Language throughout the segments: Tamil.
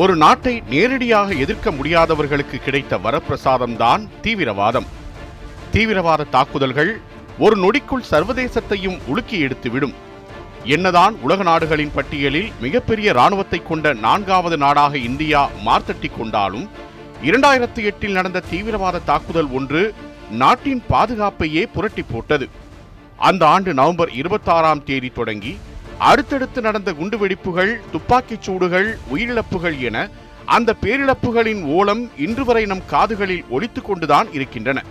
ஒரு நாட்டை நேரடியாக எதிர்க்க முடியாதவர்களுக்கு கிடைத்த வரப்பிரசாதம்தான் தீவிரவாதம். தீவிரவாத தாக்குதல்கள் ஒரு நொடிக்குள் சர்வதேசத்தையும் உலுக்கி எடுத்துவிடும். என்னதான் உலக நாடுகளின் பட்டியலில் மிகப்பெரிய ராணுவத்தை கொண்ட நான்காவது நாடாக இந்தியா மார்த்தட்டி கொண்டாலும் இரண்டாயிரத்தி எட்டில் நடந்த தீவிரவாத தாக்குதல் ஒன்று நாட்டின் பாதுகாப்பையே புரட்டி போட்டது. அந்த ஆண்டு நவம்பர் இருபத்தாறாம் தேதி தொடங்கி அடுத்தடுத்து நடந்த குண்டுவெடிப்புகள் துப்பாக்கிச் சூடுகள் உயிரிழப்புகள் என அந்த பேரிழப்புகளின் ஓலம் இன்று வரை நம் காதுகளில் ஒலித்துக் கொண்டுதான் இருக்கின்றன.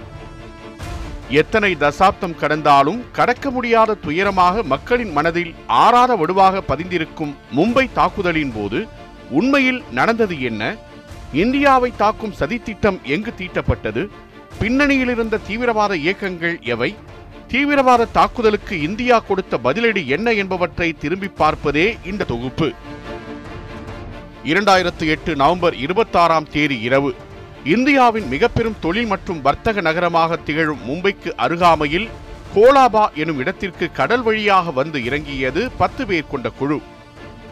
எத்தனை தசாப்தம் கடந்தாலும் கடக்க முடியாத துயரமாக மக்களின் மனதில் ஆறாத வடுவாக பதிந்திருக்கும் மும்பை தாக்குதலின் போது உண்மையில் நடந்தது என்ன? இந்தியாவை தாக்கும் சதித்திட்டம் எங்கு தீட்டப்பட்டது? பின்னணியில் இருந்த தீவிரவாத இயக்கங்கள் எவை? தீவிரவாத தாக்குதலுக்கு இந்தியா கொடுத்த பதிலடி என்ன என்பவற்றை திரும்பி பார்ப்பதே இந்த தொகுப்பு. இரண்டாயிரத்து எட்டு நவம்பர் இருபத்தாறாம் தேதி இரவு இந்தியாவின் மிக பெரும் தொழில் மற்றும் வர்த்தக நகரமாக திகழும் மும்பைக்கு அருகாமையில் கோலாபா எனும் இடத்திற்கு கடல் வழியாக வந்து இறங்கியது பத்து பேர் கொண்ட குழு.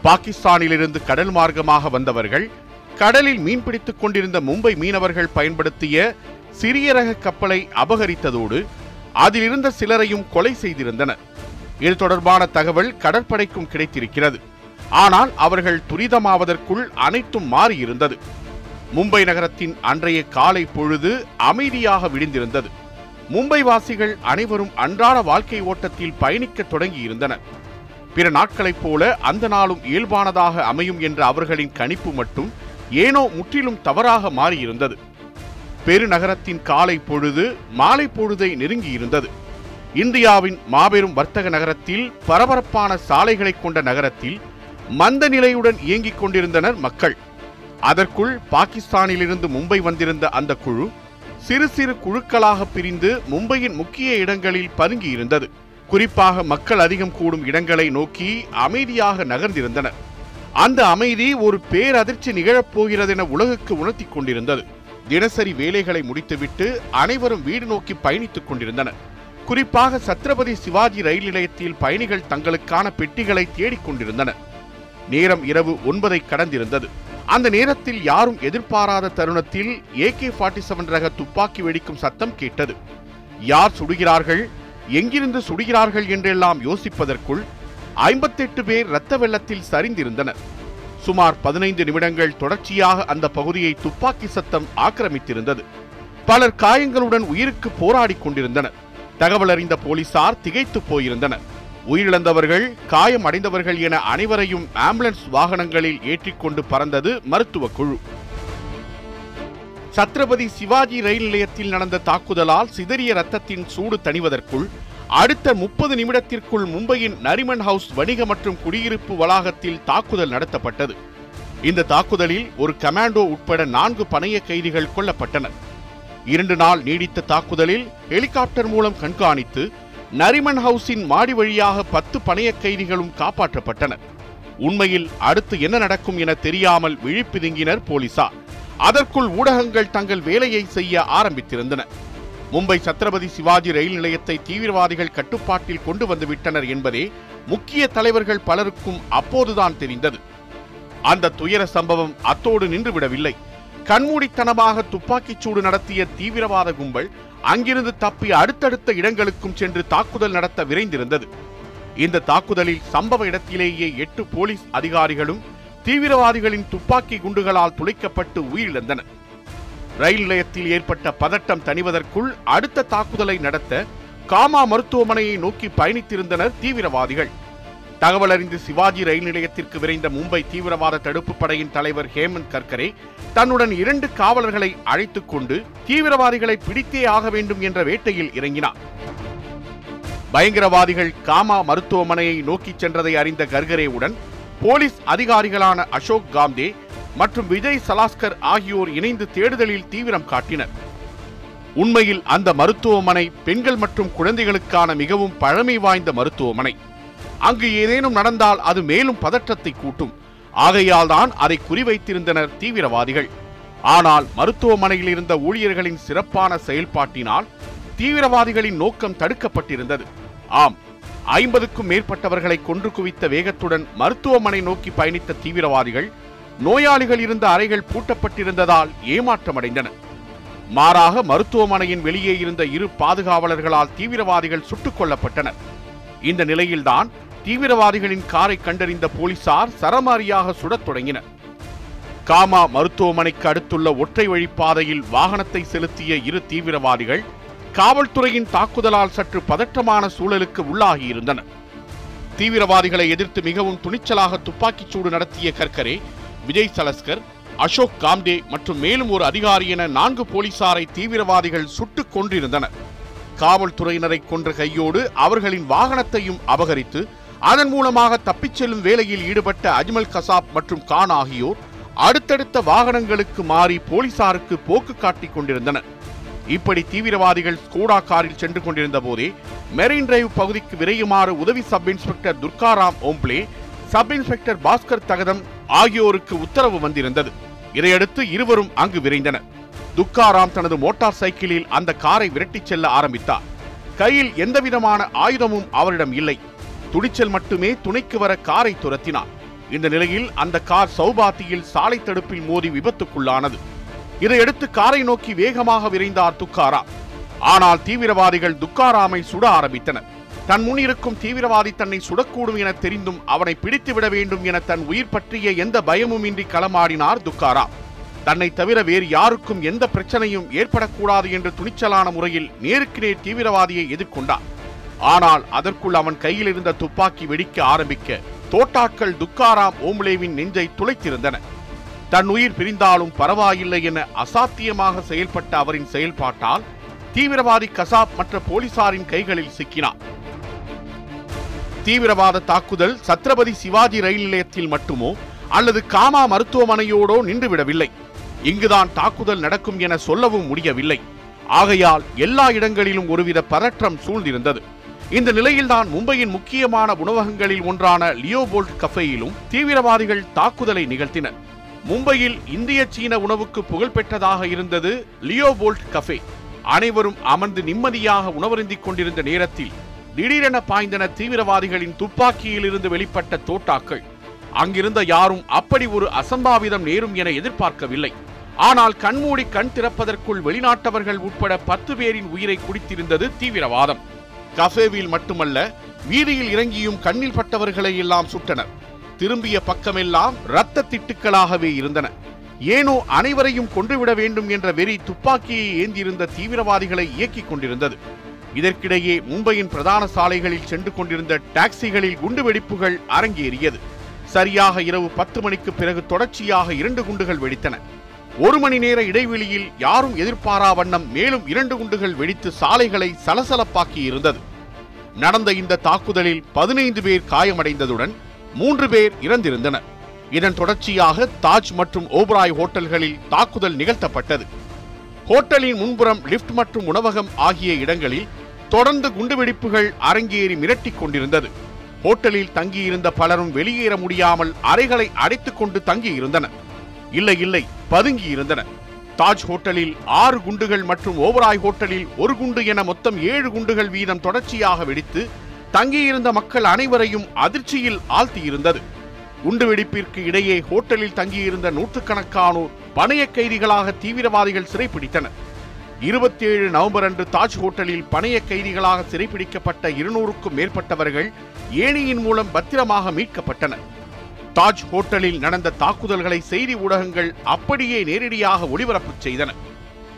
பாகிஸ்தானிலிருந்து கடல் மார்க்கமாக வந்தவர்கள் கடலில் மீன்பிடித்துக் கொண்டிருந்த மும்பை மீனவர்கள் பயன்படுத்திய சிறிய ரக கப்பலை அபகரித்ததோடு அதிலிருந்த சிலரையும் கொலை செய்திருந்தனர். இது தொடர்பான தகவல் கடற்படைக்கும் கிடைத்திருக்கிறது. ஆனால் அவர்கள் துரிதமாவதற்குள் அனைத்தும் மாறியிருந்தது. மும்பை நகரத்தின் அன்றைய காலை பொழுது அமைதியாக விடிந்திருந்தது. மும்பை வாசிகள் அனைவரும் அன்றாட வாழ்க்கை ஓட்டத்தில் பயணிக்க தொடங்கியிருந்தனர். பிற நாட்களைப் போல அந்த நாளும் இயல்பானதாக அமையும் என்ற அவர்களின் கணிப்பு மட்டும் ஏனோ முற்றிலும் தவறாக மாறியிருந்தது. பெருநகரத்தின் காலை பொழுது மாலை பொழுதை நெருங்கியிருந்தது. இந்தியாவின் மாபெரும் வர்த்தக நகரத்தில் பரபரப்பான சாலைகளை கொண்ட நகரத்தில் மந்த நிலையுடன் இயங்கிக் கொண்டிருந்தனர் மக்கள். அதற்குள் பாகிஸ்தானிலிருந்து மும்பை வந்திருந்த அந்த குழு சிறு சிறு குழுக்களாக பிரிந்து மும்பையின் முக்கிய இடங்களில் பதுங்கியிருந்தது. குறிப்பாக மக்கள் அதிகம் கூடும் இடங்களை நோக்கி அமைதியாக நகர்ந்திருந்தனர். அந்த அமைதி ஒரு பேரதிர்ச்சி நிகழப் போகிறதென உலகுக்கு உணர்த்தி கொண்டிருந்தது. தினசரி வேலைகளை முடித்துவிட்டு அனைவரும் வீடு நோக்கி பயணித்துக் கொண்டிருந்தனர். குறிப்பாக சத்ரபதி சிவாஜி ரயில் நிலையத்தில் பயணிகள் தங்களுக்கான பெட்டிகளை தேடிக் கொண்டிருந்தனர். நேரம் இரவு ஒன்பதை கடந்திருந்தது. அந்த நேரத்தில் யாரும் எதிர்பாராத தருணத்தில் ஏகே ஃபார்ட்டி செவன் ரக துப்பாக்கி வெடிக்கும் சத்தம் கேட்டது. யார் சுடுகிறார்கள்? எங்கிருந்து சுடுகிறார்கள் என்றெல்லாம் யோசிப்பதற்குள் ஐம்பத்தெட்டு பேர் இரத்த வெள்ளத்தில் சரிந்திருந்தனர். சுமார் பதினைந்து நிமிடங்கள் தொடர்ச்சியாக அந்த பகுதியை துப்பாக்கி சத்தம் ஆக்கிரமித்திருந்தது. பலர் காயங்களுடன் உயிருக்கு போராடிக் கொண்டிருந்தனர். தகவல் அறிந்த போலீசார் திகைத்து போயிருந்தனர். உயிரிழந்தவர்கள் காயம் அடைந்தவர்கள் என அனைவரையும் ஆம்புலன்ஸ் வாகனங்களில் ஏற்றிக்கொண்டு பறந்தது மருத்துவ குழு. சத்ரபதி சிவாஜி ரயில் நிலையத்தில் நடந்த தாக்குதலால் சிதறிய ரத்தத்தின் சூடு தணிவதற்குள் அடுத்த முப்பது நிமிடத்திற்குள் மும்பையின் நரிமன் ஹவுஸ் வணிக மற்றும் குடியிருப்பு வளாகத்தில் தாக்குதல் நடத்தப்பட்டது. இந்த தாக்குதலில் ஒரு கமாண்டோ உட்பட நான்கு பணைய கைதிகள் கொல்லப்பட்டனர். இரண்டு நாள் நீடித்த தாக்குதலில் ஹெலிகாப்டர் மூலம் கண்காணித்து நரிமன் ஹவுஸின் மாடி வழியாக பத்து பணைய கைதிகளும் காப்பாற்றப்பட்டனர். உண்மையில் அடுத்து என்ன நடக்கும் என தெரியாமல் விழிப்பிதுங்கினர் போலீசார். அதற்குள் ஊடகங்கள் தங்கள் வேலையை செய்ய ஆரம்பித்திருந்தன. மும்பை சத்ரபதி சிவாஜி ரயில் நிலையத்தை தீவிரவாதிகள் கட்டுப்பாட்டில் கொண்டு வந்து விட்டனர் என்பதே முக்கிய தலைவர்கள் பலருக்கும் அப்போதுதான் தெரிந்தது. அந்த துயர சம்பவம் அத்தோடு நின்றுவிடவில்லை. கண்மூடித்தனமாக துப்பாக்கிச் சூடு நடத்திய தீவிரவாத கும்பல் அங்கிருந்து தப்பி அடுத்தடுத்த இடங்களுக்கும் சென்று தாக்குதல் நடத்த விரைந்திருந்தது. இந்த தாக்குதலில் சம்பவ இடத்திலேயே எட்டு போலீஸ் அதிகாரிகளும் தீவிரவாதிகளின் துப்பாக்கி குண்டுகளால் துளைக்கப்பட்டு உயிரிழந்தனர். ரயில் நிலையத்தில் ஏற்பட்ட பதட்டம் தணிவதற்குள் அடுத்த தாக்குதலை நடத்த காமா மருத்துவமனையை நோக்கி பயணித்திருந்தனர் தீவிரவாதிகள். தகவல் அறிந்து சிவாஜி ரயில் நிலையத்திற்கு விரைந்த மும்பை தீவிரவாத தடுப்பு படையின் தலைவர் ஹேமந்த் கர்கரே தன்னுடன் இரண்டு காவலர்களை அழைத்துக் கொண்டு தீவிரவாதிகளை பிடித்தே ஆக வேண்டும் என்ற வேட்டையில் இறங்கினார். பயங்கரவாதிகள் காமா மருத்துவமனையை நோக்கிச் சென்றதை அறிந்த கர்கரேவுடன் போலீஸ் அதிகாரிகளான அசோக் காம்தே மற்றும் விஜய் சலாஸ்கர் ஆகியோர் இணைந்து தேடுதலில் தீவிரம் காட்டினர். உண்மையில் அந்த மருத்துவமனை பெண்கள் மற்றும் குழந்தைகளுக்கான மிகவும் பழமை வாய்ந்த மருத்துவமனை. அங்கு ஏதேனும் நடந்தால் அது மேலும் பதற்றத்தை கூட்டும். ஆகையால் தான் அதை குறிவைத்திருந்தனர் தீவிரவாதிகள். ஆனால் மருத்துவமனையில் இருந்த ஊழியர்களின் சிறப்பான செயல்பாட்டினால் தீவிரவாதிகளின் நோக்கம் தடுக்கப்பட்டிருந்தது. ஆம் ஐம்பதுக்கும் மேற்பட்டவர்களை கொன்று குவித்த வேகத்துடன் மருத்துவமனை நோக்கி பயணித்த தீவிரவாதிகள் நோயாளிகள் இருந்த அறைகள் பூட்டப்பட்டிருந்ததால் ஏமாற்றமடைந்தனர் மாறாக மருத்துவமனையின் வெளியே இருந்த இரு பாதுகாவலர்களால் தீவிரவாதிகள் சுட்டுக் கொல்லப்பட்டனர். இந்த நிலையில்தான் தீவிரவாதிகளின் காரை கண்டறிந்த போலீசார் சரமாரியாக சுடத் தொடங்கினர். காமா மருத்துவமனைக்கு அடுத்துள்ள ஒற்றை வழிப்பாதையில் வாகனத்தை செலுத்திய இரு தீவிரவாதிகள் காவல்துறையின் தாக்குதலால் சற்று பதற்றமான சூழலுக்கு உள்ளாகியிருந்தனர். தீவிரவாதிகளை எதிர்த்து மிகவும் துணிச்சலாக துப்பாக்கிச் சூடு நடத்திய கர்கரே விஜய் சலஸ்கர் அசோக் காம்டே மற்றும் மேலும் ஒரு அதிகாரி என நான்கு போலீசாரை தீவிரவாதிகள் சுட்டுக் கொன்றிருந்தனர். காவல்துறையினரை கொன்ற கையோடு அவர்களின் வாகனத்தையும் அபகரித்து அதன் மூலமாக தப்பிச் செல்லும் வேலையில் ஈடுபட்ட அஜ்மல் கசாப் மற்றும் கான் ஆகியோர் அடுத்தடுத்த வாகனங்களுக்கு மாறி போலீசாருக்கு போக்கு காட்டிக் கொண்டிருந்தனர். இப்படி தீவிரவாதிகள் ஸ்கோடா காரில் சென்று கொண்டிருந்த போதே மெரின் டிரைவ் பகுதிக்கு விரையுமாறு உதவி sub inspector Durgaram Omble sub inspector Bhaskar தகதம் ஆகியோருக்கு உத்தரவு வந்திருந்தது. இதையடுத்து இருவரும் அங்கு விரைந்தனர். துக்காராம் தனது மோட்டார் சைக்கிளில் அந்த காரை விரட்டிச் செல்ல ஆரம்பித்தார். கையில் எந்தவிதமான ஆயுதமும் அவரிடம் இல்லை. துணிச்சல் மட்டுமே துணைக்கு வர காரை துரத்தினார். இந்த நிலையில் அந்த கார் சௌபாத்தியில் சாலை தடுப்பில் மோதி விபத்துக்குள்ளானது. இதையடுத்து காரை நோக்கி வேகமாக விரைந்தார் துக்காராம். ஆனால் தீவிரவாதிகள் துக்காராமை சுட ஆரம்பித்தனர். தன் முன் இருக்கும் தீவிரவாதி தன்னை சுடக்கூடும் என தெரிந்தும் அவனை பிடித்து விட வேண்டும் என தன் உயிர் பற்றிய எந்த பயமும் இன்றி களமாடினார் துக்காரா. தன்னை தவிர வேறு யாருக்கும் எந்த பிரச்சனையும் ஏற்படக்கூடாது என்று துணிச்சலான முறையில் நேருக்கு நேர் தீவிரவாதியை எதிர்கொண்டார் ஆனால் அதற்குள் அவன் கையில் இருந்த துப்பாக்கி வெடிக்க ஆரம்பிக்க தோட்டாக்கள் துக்காராம் ஓம்லேவின் நெஞ்சை துளைத்திருந்தன. தன் உயிர் பிரிந்தாலும் பரவாயில்லை என அசாத்தியமாக செயல்பட்ட அவரின் செயல்பாட்டால் தீவிரவாதி கசாப் மற்ற போலீசாரின் கைகளில் சிக்கினார் தீவிரவாத தாக்குதல் சத்ரபதி சிவாஜி ரயில் நிலையத்தில் மட்டுமோ அல்லது காமா மருத்துவமனையோடோ நின்றுவிடவில்லை. இங்குதான் தாக்குதல் நடக்கும் என சொல்லவும் முடியவில்லை. ஆகையால் எல்லா இடங்களிலும் ஒருவித பதற்றம் சூழ்ந்திருந்தது. இந்த நிலையில்தான் மும்பையின் முக்கியமான உணவகங்களில் ஒன்றான லியோபோல்ட் கஃபேயிலும் தீவிரவாதிகள் தாக்குதலை நிகழ்த்தினர். மும்பையில் இந்திய சீன உணவுக்கு புகழ்பெற்றதாக இருந்தது லியோபோல்ட் கஃபே. அனைவரும் அமர்ந்து நிம்மதியாக உணவருந்திக் கொண்டிருந்த நேரத்தில் திடீரென பாய்ந்தன தீவிரவாதிகளின் துப்பாக்கியில் இருந்து வெளிப்பட்ட தோட்டாக்கள். அங்கிருந்த யாரும் அப்படி ஒரு அசம்பாவிதம் நேரும் என எதிர்பார்க்கவில்லை. ஆனால் கண்மூடி கண் திறப்பதற்குள் வெளிநாட்டவர்கள் உட்பட பத்து பேரின் உயிரை குடித்திருந்தது தீவிரவாதம். கஃபேவில் மட்டுமல்ல வீதியில் இறங்கியும் கண்ணில் பட்டவர்களை எல்லாம் சுட்டனர். திரும்பிய பக்கமெல்லாம் இரத்த திட்டுக்களாகவே இருந்தன. ஏனோ அனைவரையும் கொன்றுவிட வேண்டும் என்ற வெறி துப்பாக்கியை ஏந்தியிருந்த தீவிரவாதிகளை இயக்கிக் கொண்டிருந்தது. இதற்கிடையே மும்பையின் பிரதான சாலைகளில் சென்று கொண்டிருந்த டாக்ஸிகளில் குண்டுவெடிப்புகள் அரங்கேறியது. சரியாக இரவு பத்து மணிக்கு பிறகு தொடர்ச்சியாக இரண்டு குண்டுகள் வெடித்தன. ஒரு மணி நேர இடைவெளியில் யாரும் எதிர்பாரா வண்ணம் மேலும் இரண்டு குண்டுகள் வெடித்து சாலைகளை சலசலப்பாக்கி இருந்தது நடந்த இந்த தாக்குதலில் பதினைந்து பேர் காயமடைந்ததுடன் மூன்று பேர் இறந்திருந்தனர். இதன் தொடர்ச்சியாக தாஜ் மற்றும் ஓபராய் ஹோட்டல்களில் தாக்குதல் நிகழ்த்தப்பட்டது. ஹோட்டலின் முன்புறம் லிப்ட் மற்றும் உணவகம் ஆகிய இடங்களில் தொடர்ந்து குண்டுவெடிப்புகள் அரங்கேறி மிரட்டிக் கொண்டிருந்தது. ஹோட்டலில் தங்கியிருந்த பலரும் வெளியேற முடியாமல் அறைகளை அடைத்துக் கொண்டு தங்கியிருந்தனர். இல்லை இல்லை பதுங்கியிருந்தனர். தாஜ் ஹோட்டலில் ஆறு குண்டுகள் மற்றும் ஓவராய் ஹோட்டலில் ஒரு குண்டு என மொத்தம் ஏழு குண்டுகள் வீதம் தொடர்ச்சியாக வெடித்து தங்கியிருந்த மக்கள் அனைவரையும் அதிர்ச்சியில் ஆழ்த்தியிருந்தது. குண்டுவெடிப்பிற்கு இடையே ஹோட்டலில் தங்கியிருந்த நூற்றுக்கணக்கானோர் பணைய கைதிகளாக தீவிரவாதிகள் சிறைப்பிடித்தனர். இருபத்தேழு நவம்பர் அன்று தாஜ் ஹோட்டலில் பணைய கைதிகளாக சிறைப்பிடிக்கப்பட்ட இருநூறுக்கும் மேற்பட்டவர்கள் ஏணியின் மூலம் பத்திரமாக மீட்கப்பட்டனர். தாஜ் ஹோட்டலில் நடந்த தாக்குதல்களை செய்தி ஊடகங்கள் அப்படியே நேரடியாக ஒளிபரப்பு செய்தன.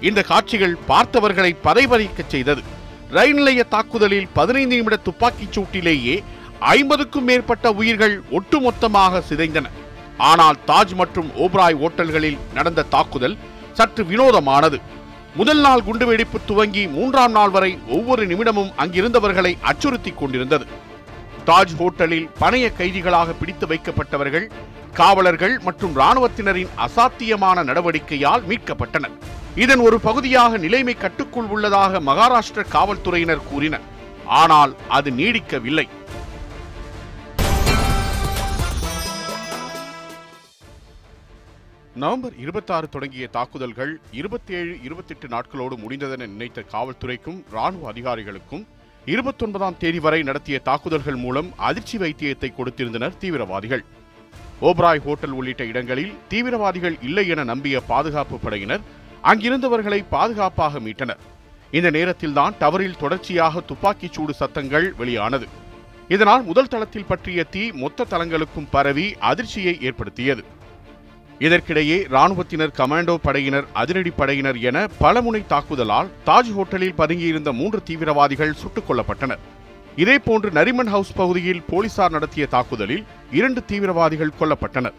இந்த காட்சிகள் பார்த்தவர்களை பதைபறிக்கச் செய்தது. ரயில் நிலைய தாக்குதலில் பதினைந்து நிமிட துப்பாக்கிச் சூட்டிலேயே ஐம்பதுக்கும் மேற்பட்ட உயிர்கள் ஒட்டுமொத்தமாக சிதைந்தன. ஆனால் தாஜ் மற்றும் ஓப்ராய் ஓட்டல்களில் நடந்த தாக்குதல் சற்று வினோதமானது. முதல் நாள் குண்டுவெடிப்பு துவங்கி மூன்றாம் நாள் வரை ஒவ்வொரு நிமிடமும் அங்கிருந்தவர்களை அச்சுறுத்தி கொண்டிருந்தது. தாஜ் ஹோட்டலில் பணைய கைதிகளாக பிடித்து வைக்கப்பட்டவர்கள் காவலர்கள் மற்றும் ராணுவத்தினரின் அசாத்தியமான நடவடிக்கையால் மீட்கப்பட்டனர். இதன் ஒரு பகுதியாக நிலைமை கட்டுக்குள் உள்ளதாக மகாராஷ்டிர காவல்துறையினர் கூறினர். ஆனால் அது நீடிக்கவில்லை. நவம்பர் இருபத்தாறு தொடங்கிய தாக்குதல்கள் இருபத்தேழு இருபத்தெட்டு நாட்களோடு முடிந்ததென நினைத்த காவல்துறைக்கும் ராணுவ அதிகாரிகளுக்கும் இருபத்தொன்பதாம் தேதி வரை நடத்திய தாக்குதல்கள் மூலம் அதிர்ச்சி வைத்தியத்தை கொடுத்திருந்தனர் தீவிரவாதிகள். ஓபராய் ஹோட்டல் உள்ளிட்ட இடங்களில் தீவிரவாதிகள் இல்லை என நம்பிய பாதுகாப்பு படையினர் அங்கிருந்தவர்களை பாதுகாப்பாக மீட்டனர். இந்த நேரத்தில்தான் டவரில் தொடர்ச்சியாக துப்பாக்கிச் சூடு சத்தங்கள் வெளியானது. இதனால் முதல் தளத்தில் பற்றிய தீ மொத்த தளங்களுக்கும் பரவி அதிர்ச்சியை ஏற்படுத்தியது. இதற்கிடையே ராணுவத்தினர் கமாண்டோ படையினர் அதிரடி படையினர் என பலமுனை தாக்குதலால் தாஜ் ஹோட்டலில் பதுங்கியிருந்த மூன்று தீவிரவாதிகள் சுட்டுக் கொல்லப்பட்டனர். இதேபோன்று நரிமன் ஹவுஸ் பகுதியில் போலீசார் நடத்திய தாக்குதலில் இரண்டு தீவிரவாதிகள் கொல்லப்பட்டனர்.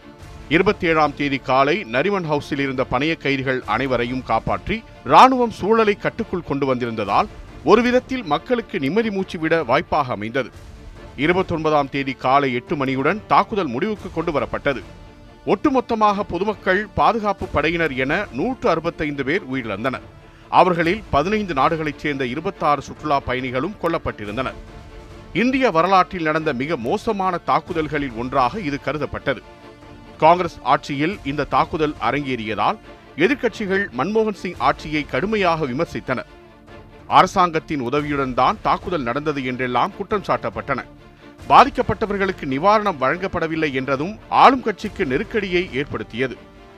இருபத்தி ஏழாம் தேதி காலை நரிமன் ஹவுஸில் இருந்த பணைய கைதிகள் அனைவரையும் காப்பாற்றி ராணுவம் சூழலை கட்டுக்குள் கொண்டு வந்திருந்ததால் ஒரு விதத்தில் மக்களுக்கு நிம்மதி மூச்சு விட வாய்ப்பாக அமைந்தது. இருபத்தொன்பதாம் தேதி காலை எட்டு மணியுடன் தாக்குதல் முடிவுக்கு கொண்டு வரப்பட்டது. ஒட்டுமொத்தமாக பொதுமக்கள் பாதுகாப்பு படையினர் என நூற்று அறுபத்தைந்து பேர் உயிரிழந்தனர். அவர்களில் பதினைந்து நாடுகளைச் சேர்ந்த இருபத்தாறு சுற்றுலா பயணிகளும் கொல்லப்பட்டிருந்தனர். இந்திய வரலாற்றில் நடந்த மிக மோசமான தாக்குதல்களில் ஒன்றாக இது கருதப்பட்டது. காங்கிரஸ் ஆட்சியில் இந்த தாக்குதல் அரங்கேறியதால் எதிர்க்கட்சிகள் மன்மோகன் சிங் ஆட்சியை கடுமையாக விமர்சித்தன அரசாங்கத்தின் உதவியுடன் தான் தாக்குதல் நடந்தது என்றெல்லாம் குற்றம் சாட்டப்பட்டன. பாதிக்கப்பட்டவர்களுக்கு நிவாரணம் வழங்கப்படவில்லை என்றதும் ஆளும் கட்சிக்கு நெருக்கடியை ஏற்படுத்தியது.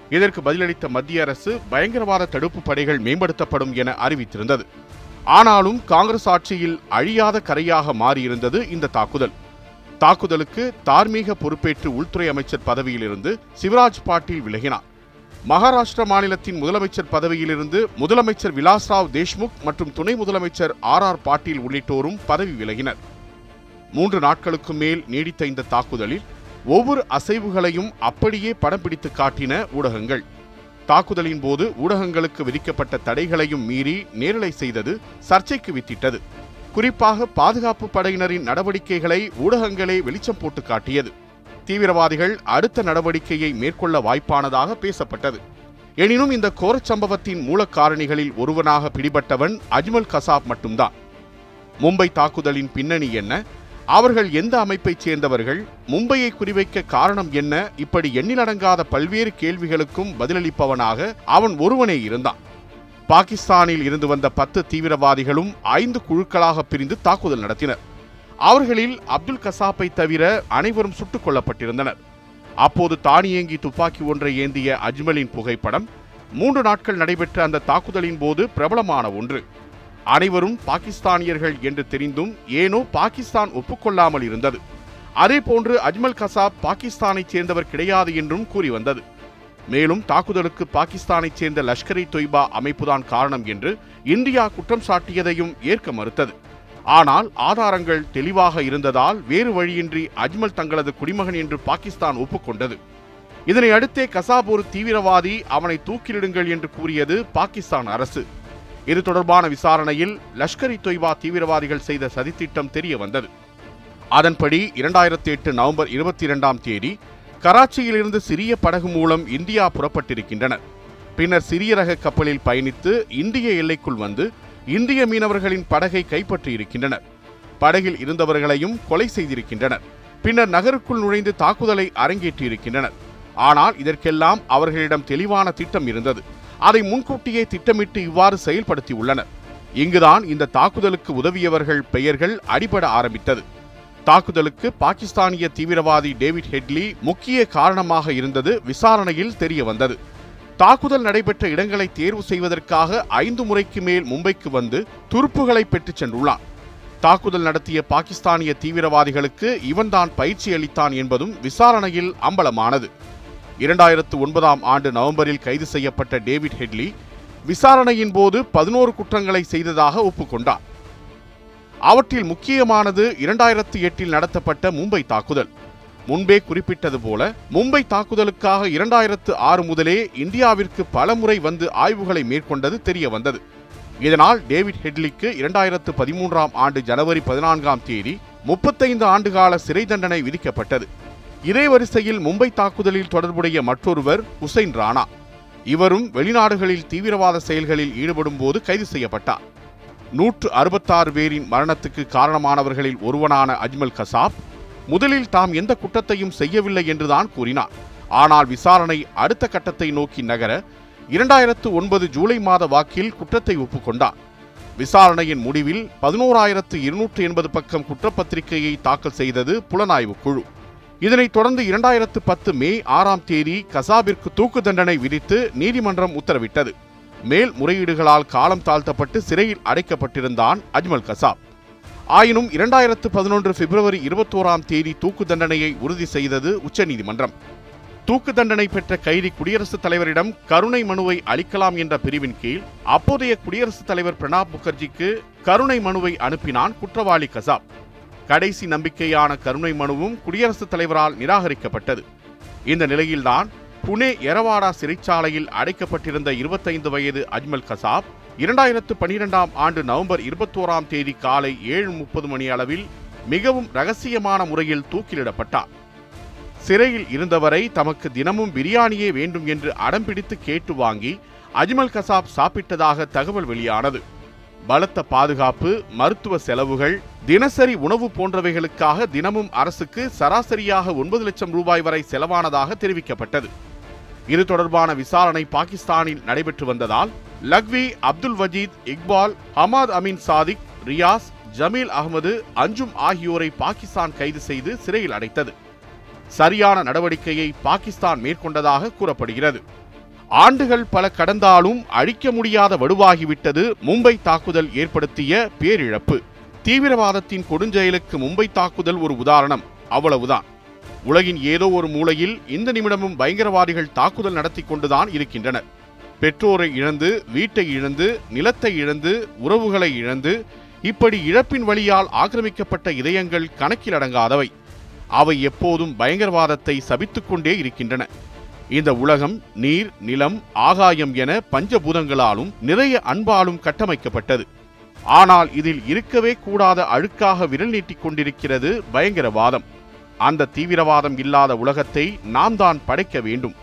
இதற்கு பதிலளித்த மத்திய அரசு பயங்கரவாத தடுப்பு படைகள் மேம்படுத்தப்படும் என அறிவித்திருந்தது. ஆனாலும் காங்கிரஸ் ஆட்சியில் அழியாத கரையாக மாறியிருந்தது இந்த தாக்குதல். தாக்குதலுக்கு தார்மீக பொறுப்பேற்று உள்துறை அமைச்சர் பதவியிலிருந்து சிவராஜ் பாட்டீல் விலகினார். மகாராஷ்டிர மாநிலத்தின் முதலமைச்சர் பதவியிலிருந்து முதலமைச்சர் விலாஸ்ராவ் தேஷ்முக் மற்றும் துணை முதலமைச்சர் ஆர் ஆர் பாட்டீல் உள்ளிட்டோரும் பதவி விலகினர். மூன்று நாட்களுக்கு மேல் நீடித்த இந்த தாக்குதலில் ஒவ்வொரு அசைவுகளையும் அப்படியே படம் பிடித்து காட்டின ஊடகங்கள். தாக்குதலின் போது ஊடகங்களுக்கு விதிக்கப்பட்ட தடைகளையும் மீறி நேரலை செய்தது சர்ச்சைக்கு வித்திட்டது. குறிப்பாக பாதுகாப்பு படையினரின் நடவடிக்கைகளை ஊடகங்களே வெளிச்சம் போட்டு காட்டியது. தீவிரவாதிகள் அடுத்த நடவடிக்கையை மேற்கொள்ள வாய்ப்பானதாக பேசப்பட்டது. எனினும் இந்த கோரச் சம்பவத்தின் மூலக்காரணிகளில் ஒருவனாக பிடிபட்டவன் அஜ்மல் கசாப் மட்டும்தான். மும்பை தாக்குதலின் பின்னணி என்ன? அவர்கள் எந்த அமைப்பைச் சேர்ந்தவர்கள்? மும்பையை குறிவைக்க காரணம் என்ன? இப்படி எண்ணிலடங்காத பல்வேறு கேள்விகளுக்கும் பதிலளிப்பவனாக அவன் ஒருவனே இருந்தான். பாகிஸ்தானில் இருந்து வந்த பத்து தீவிரவாதிகளும் ஐந்து குழுக்களாக பிரிந்து தாக்குதல் நடத்தினர். அவர்களில் அப்துல் கசாப்பை தவிர அனைவரும் சுட்டுக் கொல்லப்பட்டிருந்தனர். அப்போது தானியங்கி துப்பாக்கி ஒன்றை ஏந்திய அஜ்மலின் புகைப்படம் மூன்று நாட்கள் நடைபெற்ற அந்த தாக்குதலின் போது பிரபலமான ஒன்று. அனைவரும் பாகிஸ்தானியர்கள் என்று தெரிந்தும் ஏனோ பாகிஸ்தான் ஒப்புக்கொள்ளாமல் இருந்தது. அதேபோன்று அஜ்மல் கசாப் பாகிஸ்தானைச் சேர்ந்தவர் கிடையாது என்றும் கூறி வந்தது. மேலும் தாக்குதலுக்கு பாகிஸ்தானைச் சேர்ந்த லஷ்கர் இ தொய்பா அமைப்புதான் காரணம் என்று இந்தியா குற்றம் சாட்டியதையும் ஏற்க மறுத்தது. ஆனால் ஆதாரங்கள் தெளிவாக இருந்ததால் வேறு வழியின்றி அஜ்மல் தங்களது குடிமகன் என்று பாகிஸ்தான் ஒப்புக்கொண்டது. இதனை அடுத்தே கசாப் ஒரு தீவிரவாதி அவனை தூக்கிலிடுங்கள் என்று கூறியது பாகிஸ்தான் அரசு. இது தொடர்பான விசாரணையில் லஷ்கர் இ தொய்பா தீவிரவாதிகள் செய்த சதித்திட்டம் தெரிய வந்தது அதன்படி இரண்டாயிரத்தி எட்டு நவம்பர் இருபத்தி இரண்டாம் தேதி கராச்சியிலிருந்து சிறிய படகு மூலம் இந்தியா புறப்பட்டிருக்கின்றனர் பின்னர் சிறிய ரக கப்பலில் பயணித்து இந்திய எல்லைக்குள் வந்து இந்திய மீனவர்களின் படகை கைப்பற்றியிருக்கின்றனர் படகில் இருந்தவர்களையும் கொலை செய்திருக்கின்றனர். பின்னர் நகருக்குள் நுழைந்து தாக்குதலை அரங்கேற்றியிருக்கின்றனர். ஆனால் இதற்கெல்லாம் அவர்களிடம் தெளிவான திட்டம் இருந்தது. அதை முன்கூட்டியே திட்டமிட்டு இவ்வாறு செயல்படுத்தியுள்ளனர். இங்குதான் இந்த தாக்குதலுக்கு உதவியவர்கள் பெயர்கள் அடிபட ஆரம்பித்தது. தாக்குதலுக்கு பாகிஸ்தானிய தீவிரவாதி டேவிட் ஹெட்லி முக்கிய காரணமாக இருந்தது விசாரணையில் தெரிய வந்தது தாக்குதல் நடைபெற்ற இடங்களை தேர்வு செய்வதற்காக ஐந்து முறைக்கு மேல் மும்பைக்கு வந்து துருப்புகளை பெற்றுச் சென்றுள்ளான் தாக்குதல் நடத்திய பாகிஸ்தானிய தீவிரவாதிகளுக்கு இவன்தான் பயிற்சி அளித்தான் என்பதும் விசாரணையில் அம்பலமானது. இரண்டாயிரத்து ஒன்பதாம் ஆண்டு நவம்பரில் கைது செய்யப்பட்ட டேவிட் ஹெட்லி விசாரணையின் போது பதினோரு குற்றங்களை செய்ததாக ஒப்புக்கொண்டார். அவற்றில் முக்கியமானது இரண்டாயிரத்து எட்டில் நடத்தப்பட்ட மும்பை தாக்குதல். முன்பே குறிப்பிட்டது போல மும்பை தாக்குதலுக்காக இரண்டாயிரத்து ஆறு முதலே இந்தியாவிற்கு பலமுறை வந்து ஆய்வுகளை மேற்கொண்டது தெரிய வந்தது இதனால் டேவிட் ஹெட்லிக்கு இரண்டாயிரத்து பதிமூன்றாம் ஆண்டு ஜனவரி பதினான்காம் தேதி முப்பத்தைந்து ஆண்டுகால சிறை தண்டனை விதிக்கப்பட்டது. இதே வரிசையில் மும்பை தாக்குதலில் தொடர்புடைய மற்றொருவர் ஹுசைன் ராணா. இவரும் வெளிநாடுகளில் தீவிரவாத செயல்களில் ஈடுபடும் போது கைது செய்யப்பட்டார். நூற்று அறுபத்தாறு பேரின் மரணத்துக்கு காரணமானவர்களில் ஒருவனான அஜ்மல் கசாப் முதலில் தாம் எந்த குற்றத்தையும் செய்யவில்லை என்றுதான் கூறினார். ஆனால் விசாரணை அடுத்த கட்டத்தை நோக்கி நகர இரண்டாயிரத்து ஒன்பது ஜூலை மாத வாக்கில் குற்றத்தை ஒப்புக்கொண்டார். விசாரணையின் முடிவில் பதினோராயிரத்து இருநூற்று எண்பது பக்கம் குற்றப்பத்திரிகையை தாக்கல் செய்தது புலனாய்வு குழு. இதனைத் தொடர்ந்து இரண்டாயிரத்து பத்து மே ஆறாம் தேதி கசாபிற்கு தூக்கு தண்டனை விதித்து நீதிமன்றம் உத்தரவிட்டது. மேல் முறையீடுகளால் காலம் தாழ்த்தப்பட்டு சிறையில் அடைக்கப்பட்டிருந்தான் அஜ்மல் கசாப். ஆயினும் இரண்டாயிரத்து பதினொன்று பிப்ரவரி இருபத்தோராம் தேதி தூக்கு தண்டனையை உறுதி செய்தது உச்சநீதிமன்றம். தூக்கு தண்டனை பெற்ற கைதி குடியரசுத் தலைவரிடம் கருணை மனுவை அளிக்கலாம் என்ற பிரிவின் கீழ் அப்போதைய குடியரசுத் தலைவர் பிரணாப் முகர்ஜிக்கு கருணை மனுவை அனுப்பினான் குற்றவாளி கசாப். கடைசி நம்பிக்கையான கருணை மனுவும் குடியரசுத் தலைவரால் நிராகரிக்கப்பட்டது. இந்த நிலையில்தான் புனே எரவாடா சிறைச்சாலையில் அடைக்கப்பட்டிருந்த இருபத்தைந்து வயது அஜ்மல் கசாப் இரண்டாயிரத்து பனிரெண்டாம் ஆண்டு நவம்பர் இருபத்தோராம் தேதி காலை ஏழு முப்பது மணி அளவில் மிகவும் ரகசியமான முறையில் தூக்கிலிடப்பட்டார். சிறையில் இருந்தவரை தமக்கு தினமும் பிரியாணியே வேண்டும் என்று அடம்பிடித்து கேட்டு வாங்கி அஜ்மல் கசாப் சாப்பிட்டதாக தகவல் வெளியானது. பலத்த பாதுகாப்பு மருத்துவ செலவுகள் தினசரி உணவு போன்றவைகளுக்காக தினமும் அரசுக்கு சராசரியாக ஒன்பது லட்சம் ரூபாய் வரை செலவானதாக தெரிவிக்கப்பட்டது. இது தொடர்பான விசாரணை பாகிஸ்தானில் நடைபெற்று வந்ததால் லக்வி அப்துல் வஜீத் இக்பால் ஹமாத் அமீன் சாதிக் ரியாஸ் ஜமீல் அகமது அஞ்சும் ஆகியோரை பாகிஸ்தான் கைது செய்து சிறையில் அடைத்தது. சரியான நடவடிக்கையை பாகிஸ்தான் மேற்கொண்டதாக கூறப்படுகிறது. ஆண்டுகள் பல கடந்தாலும் அழிக்க முடியாத வடுவாகிவிட்டது மும்பை தாக்குதல் ஏற்படுத்திய பேரிழப்பு. தீவிரவாதத்தின் கொடுஞ்செயலுக்கு மும்பை தாக்குதல் ஒரு உதாரணம். அவ்வளவுதான். உலகின் ஏதோ ஒரு மூலையில் இந்த நிமிடமும் பயங்கரவாதிகள் தாக்குதல் நடத்தி கொண்டுதான் இருக்கின்றனர். பெற்றோரை இழந்து வீட்டை இழந்து நிலத்தை இழந்து உறவுகளை இழந்து இப்படி இழப்பின் வழியால் ஆக்கிரமிக்கப்பட்ட இதயங்கள் கணக்கில் அடங்காதவை. அவை எப்போதும் பயங்கரவாதத்தை சபித்துக்கொண்டே இருக்கின்றன. இந்த உலகம் நீர் நிலம் ஆகாயம் என பஞ்சபூதங்களாலும் நிறைய அன்பாலும் கட்டமைக்கப்பட்டது. ஆனால் இதில் இருக்கவே கூடாத அழுக்காக விரல் நீட்டிக் கொண்டிருக்கிறது பயங்கரவாதம். அந்த தீவிரவாதம் இல்லாத உலகத்தை நாம் தான் படைக்க வேண்டும்.